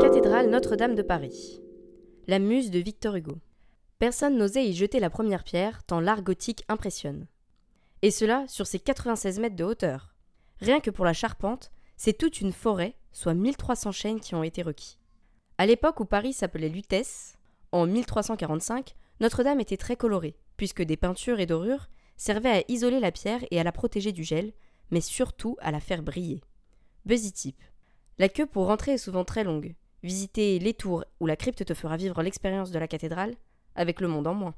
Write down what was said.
Cathédrale Notre-Dame de Paris. La muse de Victor Hugo. Personne n'osait y jeter la première pierre tant l'art gothique impressionne. Et cela sur ses 96 mètres de hauteur. Rien que pour la charpente, c'est toute une forêt, soit 1300 chênes qui ont été requis. À l'époque où Paris s'appelait Lutèce, en 1345, Notre-Dame était très colorée, puisque des peintures et dorures servaient à isoler la pierre et à la protéger du gel, mais surtout à la faire briller. Busy. La queue pour rentrer est souvent très longue. Visiter les tours ou la crypte te fera vivre l'expérience de la cathédrale, avec le monde en moins.